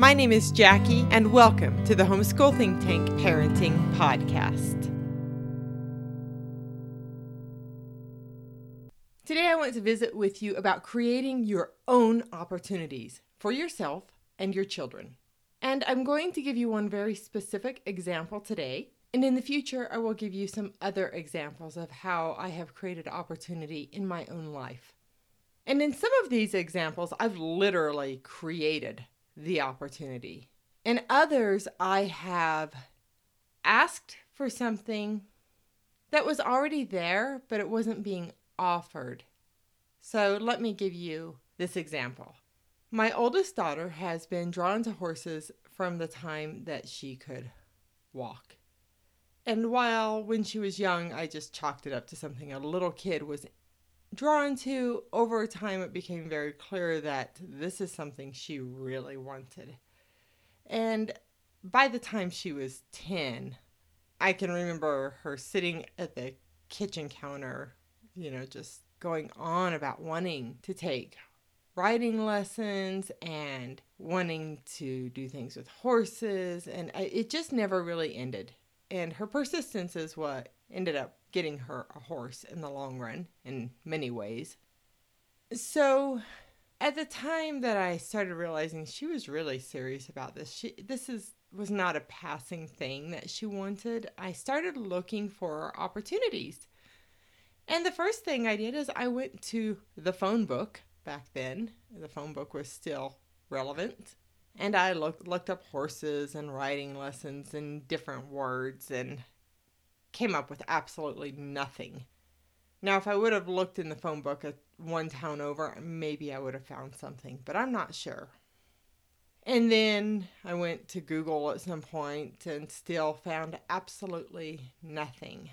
My name is Jackie, and welcome to the Homeschool Think Tank Parenting Podcast. Today, I want to visit with you about creating your own opportunities for yourself and your children. And I'm going to give you one very specific example today. And in the future, I will give you some other examples of how I have created opportunity in my own life. And in some of these examples, I've literally created the opportunity. In others, I have asked for something that was already there, but it wasn't being offered. So let me give you this example. My oldest daughter has been drawn to horses from the time that she could walk. And while when she was young, I just chalked it up to something a little kid was drawn to, over time it became very clear that this is something she really wanted. And by the time she was 10, I can remember her sitting at the kitchen counter, you know, just going on about wanting to take riding lessons and wanting to do things with horses. And uh, it just never really ended. And her persistence is what ended up getting her a horse in the long run in many ways. So at the time that I started realizing she was really serious about this, she this is was not a passing thing that she wanted. I started looking for opportunities. And the first thing I did is I went to the phone book back then. The phone book was still relevant. And I looked looked up horses and riding lessons and different words and came up with absolutely nothing. Now, if I would have looked in the phone book at one town over, maybe I would have found something, but I'm not sure. And then I went to Google at some point and still found absolutely nothing.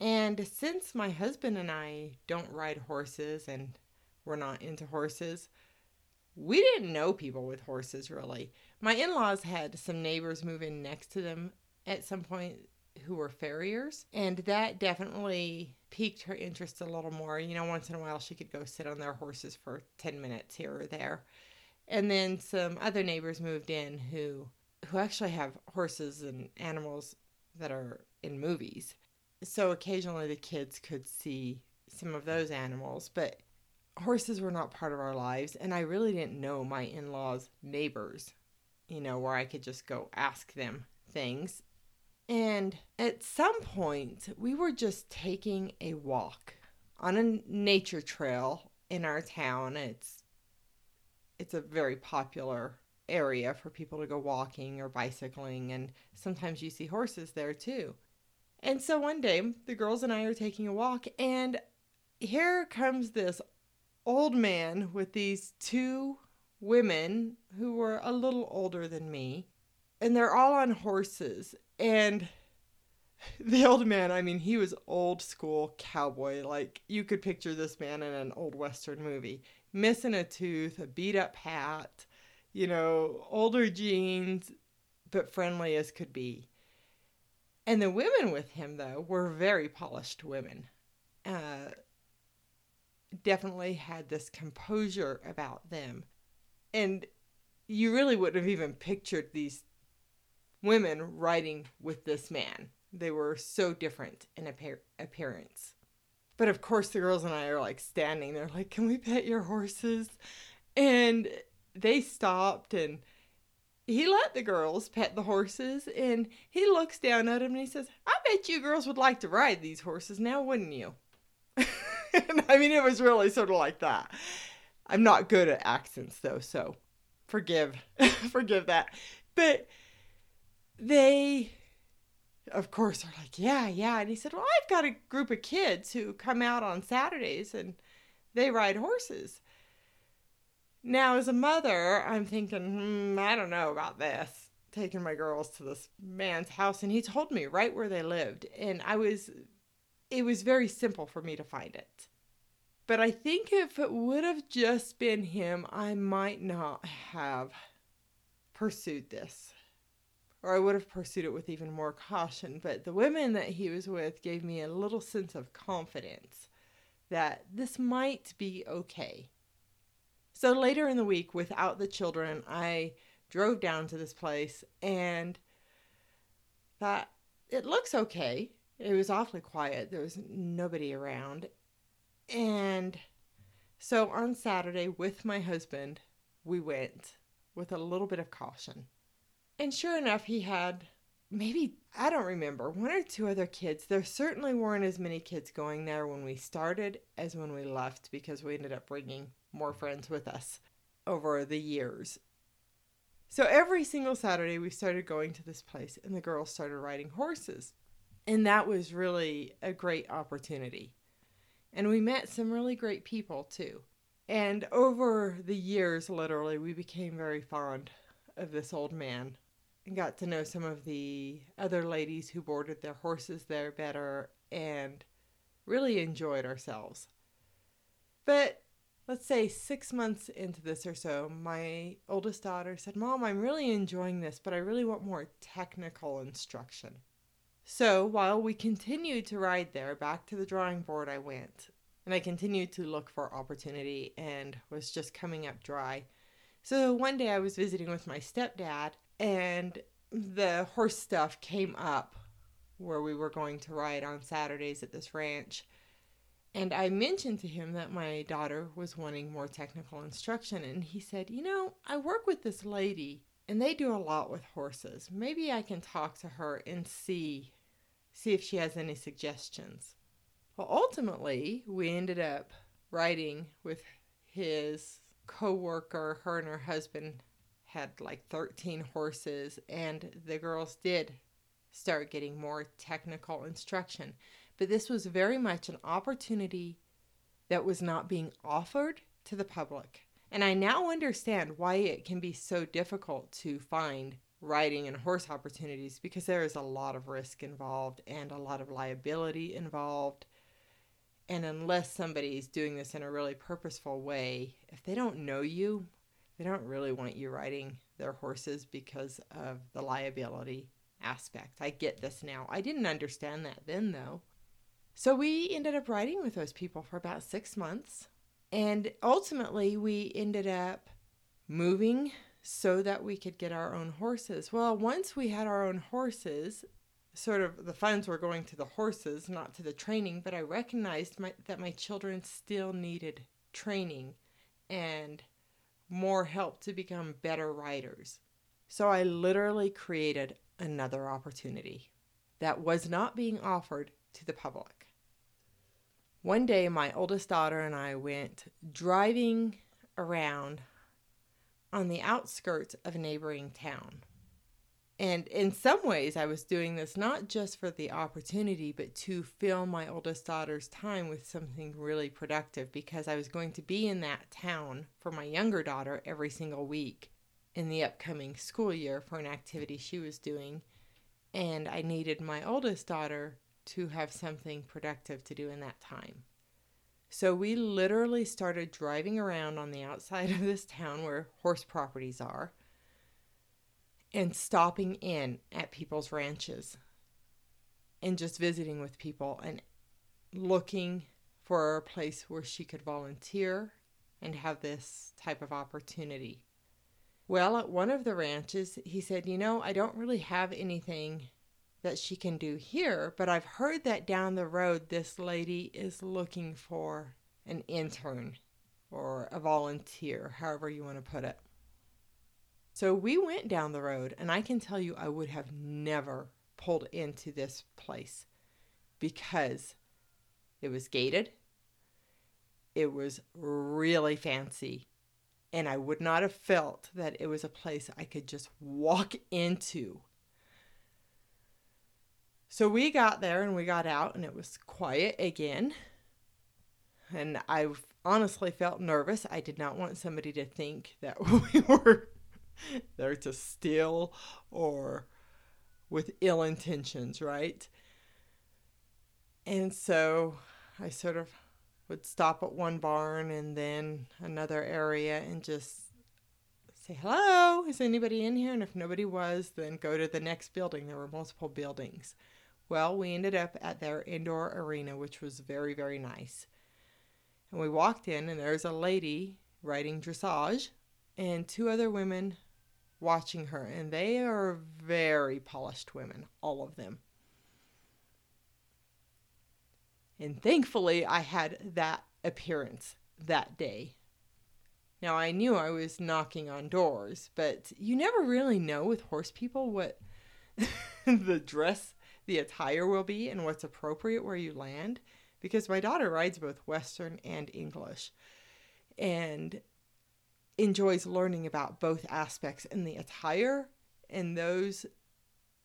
And since my husband and I don't ride horses and we're not into horses, we didn't know people with horses really. My in laws had some neighbors move in next to them at some point who were farriers, and that definitely piqued her interest a little more. You know, once in a while she could go sit on their horses for 10 minutes here or there. And then some other neighbors moved in who who actually have horses and animals that are in movies. So occasionally the kids could see some of those animals, but horses were not part of our lives and I really didn't know my in-laws' neighbors, you know, where I could just go ask them things and at some point, we were just taking a walk on a nature trail in our town. It's it's a very popular area for people to go walking or bicycling and sometimes you see horses there too. And so one day, the girls and I are taking a walk and here comes this old man with these two women who were a little older than me and they're all on horses and the old man, I mean, he was old school cowboy. Like you could picture this man in an old western movie, missing a tooth, a beat up hat, you know, older jeans, but friendly as could be. And the women with him, though, were very polished women. Uh, definitely had this composure about them. And you really wouldn't have even pictured these women riding with this man. They were so different in appear- appearance. But of course, the girls and I are like standing there, like, can we pet your horses? And they stopped and he let the girls pet the horses and he looks down at him and he says, I bet you girls would like to ride these horses now, wouldn't you? I mean, it was really sort of like that. I'm not good at accents though, so forgive forgive that. But they of course are like yeah yeah and he said well i've got a group of kids who come out on saturdays and they ride horses now as a mother i'm thinking hmm, i don't know about this taking my girls to this man's house and he told me right where they lived and I was it was very simple for me to find it. But I think if it would have just been him, I might not have pursued this. Or I would have pursued it with even more caution. But the women that he was with gave me a little sense of confidence that this might be okay. So later in the week, without the children, I drove down to this place and thought it looks okay. It was awfully quiet. There was nobody around. And so on Saturday with my husband, we went with a little bit of caution. And sure enough, he had maybe, I don't remember, one or two other kids. There certainly weren't as many kids going there when we started as when we left because we ended up bringing more friends with us over the years. So every single Saturday, we started going to this place, and the girls started riding horses. And that was really a great opportunity. And we met some really great people too. And over the years, literally, we became very fond of this old man and got to know some of the other ladies who boarded their horses there better and really enjoyed ourselves. But let's say six months into this or so, my oldest daughter said, Mom, I'm really enjoying this, but I really want more technical instruction. So while we continued to ride there, back to the drawing board I went, and I continued to look for opportunity and was just coming up dry. So one day I was visiting with my stepdad, and the horse stuff came up where we were going to ride on Saturdays at this ranch. And I mentioned to him that my daughter was wanting more technical instruction. And he said, You know, I work with this lady and they do a lot with horses. Maybe I can talk to her and see see if she has any suggestions. Well, ultimately, we ended up riding with his co-worker. Her and her husband had like 13 horses and the girls did start getting more technical instruction. But this was very much an opportunity that was not being offered to the public. And I now understand why it can be so difficult to find riding and horse opportunities because there is a lot of risk involved and a lot of liability involved. And unless somebody's doing this in a really purposeful way, if they don't know you, they don't really want you riding their horses because of the liability aspect. I get this now. I didn't understand that then, though. So we ended up riding with those people for about six months. And ultimately, we ended up moving so that we could get our own horses. Well, once we had our own horses, sort of the funds were going to the horses, not to the training, but I recognized my, that my children still needed training and more help to become better writers. So I literally created another opportunity that was not being offered to the public. One day, my oldest daughter and I went driving around on the outskirts of a neighboring town. And in some ways, I was doing this not just for the opportunity, but to fill my oldest daughter's time with something really productive because I was going to be in that town for my younger daughter every single week in the upcoming school year for an activity she was doing. And I needed my oldest daughter to have something productive to do in that time. So we literally started driving around on the outside of this town where horse properties are and stopping in at people's ranches and just visiting with people and looking for a place where she could volunteer and have this type of opportunity. Well, at one of the ranches, he said, You know, I don't really have anything that she can do here, but I've heard that down the road this lady is looking for an intern or a volunteer, however you want to put it. So we went down the road, and I can tell you, I would have never pulled into this place because it was gated, it was really fancy, and I would not have felt that it was a place I could just walk into so we got there and we got out, and it was quiet again. And I honestly felt nervous. I did not want somebody to think that we were there to steal or with ill intentions, right? And so I sort of would stop at one barn and then another area and just say, hello, is anybody in here? And if nobody was, then go to the next building. There were multiple buildings. Well, we ended up at their indoor arena, which was very, very nice. And we walked in, and there's a lady riding dressage and two other women watching her. And they are very polished women, all of them. And thankfully, I had that appearance that day. Now, I knew I was knocking on doors, but you never really know with horse people what the dress, the attire will be, and what's appropriate where you land. Because my daughter rides both Western and English and enjoys learning about both aspects. And the attire in those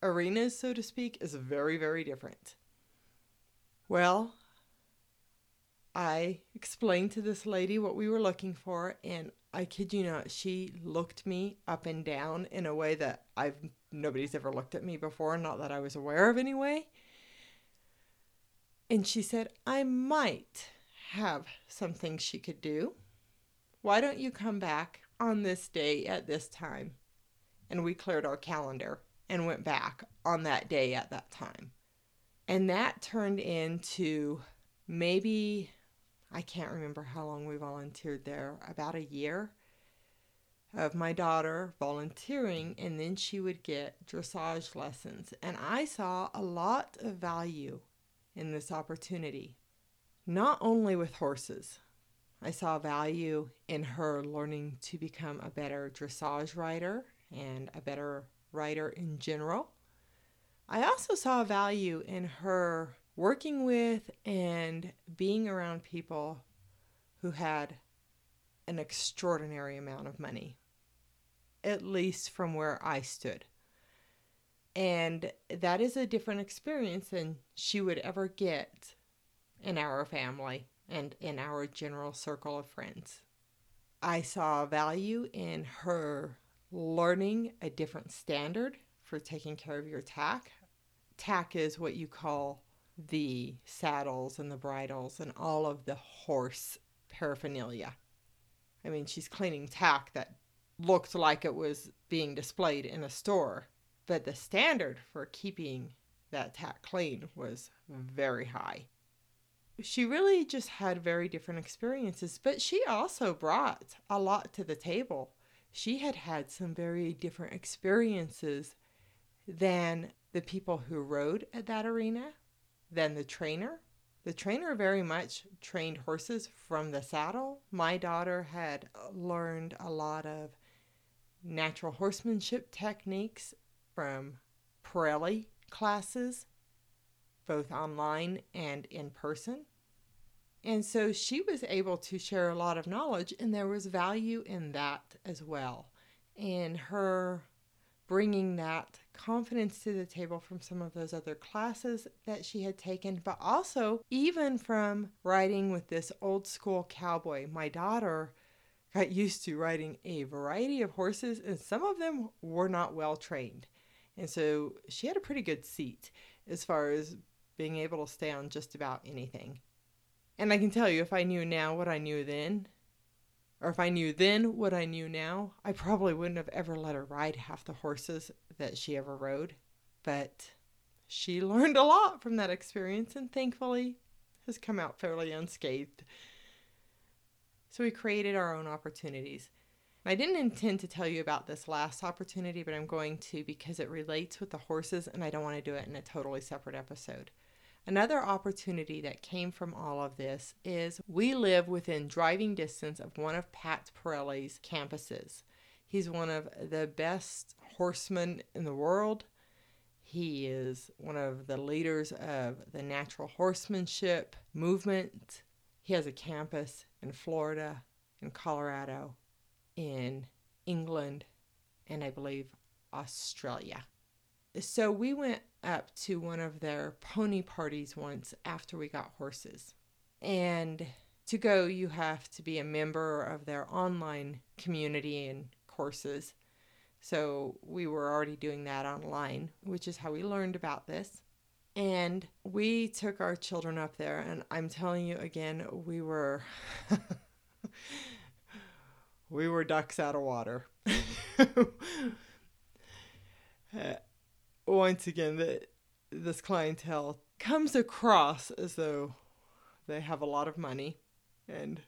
arenas, so to speak, is very, very different. Well, I explained to this lady what we were looking for, and I kid you not, she looked me up and down in a way that I've nobody's ever looked at me before, not that I was aware of anyway. And she said, I might have something she could do. Why don't you come back on this day at this time? And we cleared our calendar and went back on that day at that time. And that turned into maybe I can't remember how long we volunteered there, about a year of my daughter volunteering, and then she would get dressage lessons. And I saw a lot of value in this opportunity, not only with horses. I saw value in her learning to become a better dressage rider and a better rider in general. I also saw value in her working with and being around people who had an extraordinary amount of money, at least from where I stood. And that is a different experience than she would ever get in our family and in our general circle of friends. I saw value in her learning a different standard for taking care of your tack. Tack is what you call the saddles and the bridles and all of the horse paraphernalia. I mean, she's cleaning tack that looked like it was being displayed in a store, but the standard for keeping that tack clean was very high. She really just had very different experiences, but she also brought a lot to the table. She had had some very different experiences than the people who rode at that arena than the trainer. The trainer very much trained horses from the saddle. My daughter had learned a lot of natural horsemanship techniques from Parelli classes, both online and in person. And so she was able to share a lot of knowledge, and there was value in that as well. And her bringing that confidence to the table from some of those other classes that she had taken, but also even from riding with this old school cowboy. My daughter got used to riding a variety of horses, and some of them were not well trained. And so she had a pretty good seat as far as being able to stay on just about anything. And I can tell you, if I knew now what I knew then, or if I knew then what I knew now, I probably wouldn't have ever let her ride half the horses that she ever rode. But she learned a lot from that experience and thankfully has come out fairly unscathed. So we created our own opportunities. I didn't intend to tell you about this last opportunity, but I'm going to because it relates with the horses and I don't want to do it in a totally separate episode. Another opportunity that came from all of this is we live within driving distance of one of Pat Parelli's campuses. He's one of the best horsemen in the world. He is one of the leaders of the natural horsemanship movement. He has a campus in Florida, in Colorado, in England, and I believe Australia. So we went up to one of their pony parties once after we got horses. And to go, you have to be a member of their online community and courses. So we were already doing that online, which is how we learned about this. And we took our children up there, and I'm telling you again, we were we were ducks out of water. Mm-hmm. Uh, once again, that this clientele comes across as though they have a lot of money, and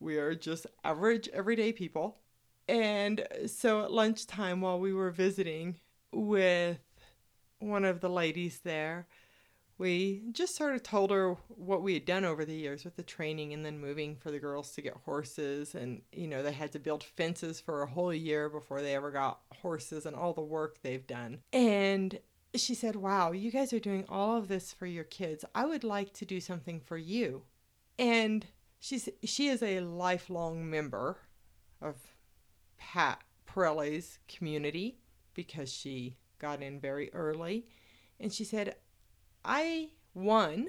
we are just average, everyday people. And so at lunchtime, while we were visiting with one of the ladies there, we just sort of told her what we had done over the years with the training and then moving for the girls to get horses. And, you know, they had to build fences for a whole year before they ever got horses and all the work they've done. And she said, Wow, you guys are doing all of this for your kids. I would like to do something for you. And she's, she is a lifelong member of Pat Parelli's community because she got in very early. And she said, I won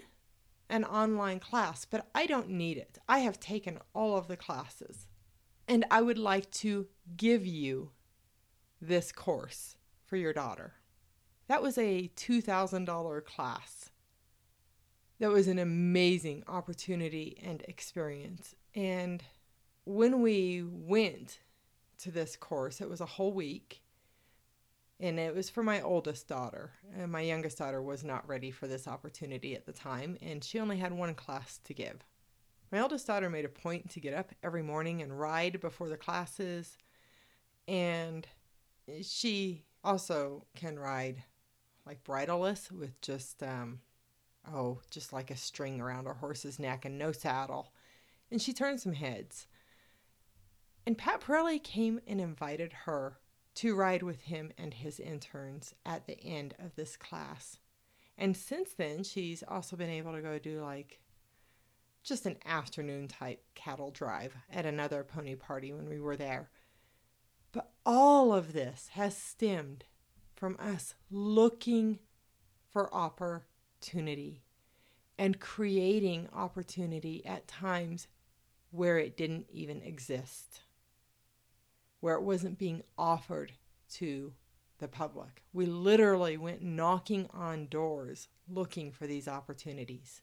an online class, but I don't need it. I have taken all of the classes. And I would like to give you this course for your daughter. That was a $2,000 class. That was an amazing opportunity and experience. And when we went to this course, it was a whole week and it was for my oldest daughter. And my youngest daughter was not ready for this opportunity at the time, and she only had one class to give. My oldest daughter made a point to get up every morning and ride before the classes, and she also can ride like bridleless with just um oh just like a string around her horse's neck and no saddle and she turned some heads and pat parelli came and invited her to ride with him and his interns at the end of this class. And since then, she's also been able to go do like just an afternoon type cattle drive at another pony party when we were there. But all of this has stemmed from us looking for opportunity and creating opportunity at times where it didn't even exist where it wasn't being offered to the public. We literally went knocking on doors looking for these opportunities.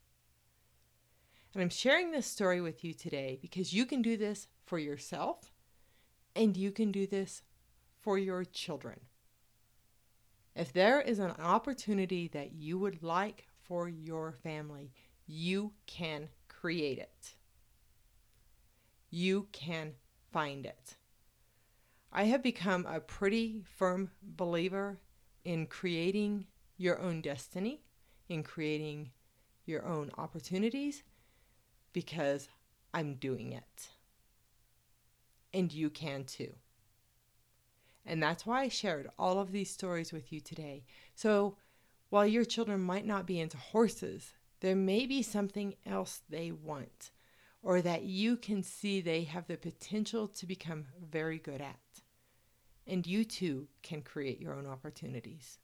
And I'm sharing this story with you today because you can do this for yourself and you can do this for your children. If there is an opportunity that you would like for your family, you can create it. You can find it. I have become a pretty firm believer in creating your own destiny, in creating your own opportunities, because I'm doing it. And you can too. And that's why I shared all of these stories with you today. So while your children might not be into horses, there may be something else they want or that you can see they have the potential to become very good at and you too can create your own opportunities.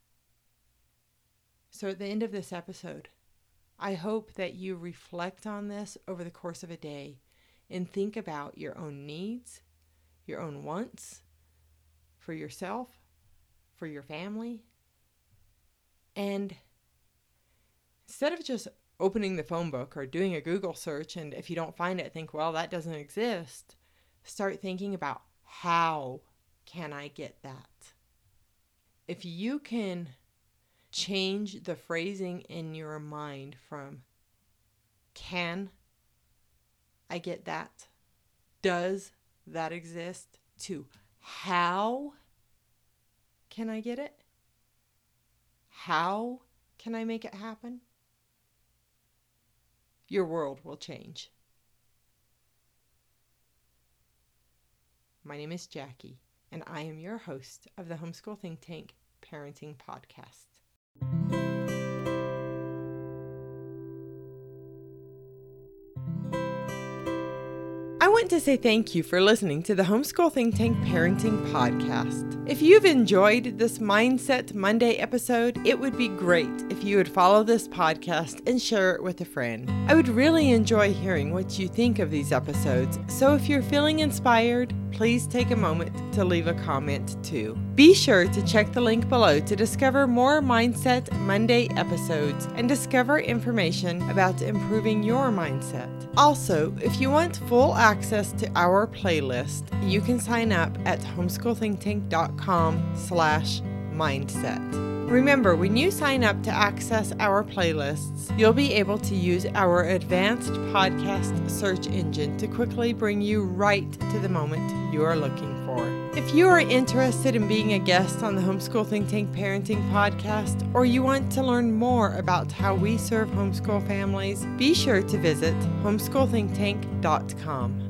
So, at the end of this episode, I hope that you reflect on this over the course of a day and think about your own needs, your own wants for yourself, for your family. And instead of just opening the phone book or doing a Google search, and if you don't find it, think, well, that doesn't exist, start thinking about how can I get that? If you can change the phrasing in your mind from can I get that? Does that exist? To how can I get it? How can I make it happen? Your world will change. My name is Jackie and I am your host of the Homeschool Think Tank Parenting Podcast. To say thank you for listening to the Homeschool Think Tank Parenting Podcast. If you've enjoyed this Mindset Monday episode, it would be great if you would follow this podcast and share it with a friend. I would really enjoy hearing what you think of these episodes, so if you're feeling inspired, please take a moment to leave a comment too. Be sure to check the link below to discover more Mindset Monday episodes and discover information about improving your mindset. Also, if you want full access to our playlist, you can sign up at homeschoolthinktank.com slash mindset. Remember, when you sign up to access our playlists, you'll be able to use our advanced podcast search engine to quickly bring you right to the moment you are looking for. If you are interested in being a guest on the Homeschool Think Tank Parenting Podcast, or you want to learn more about how we serve homeschool families, be sure to visit homeschoolthinktank.com.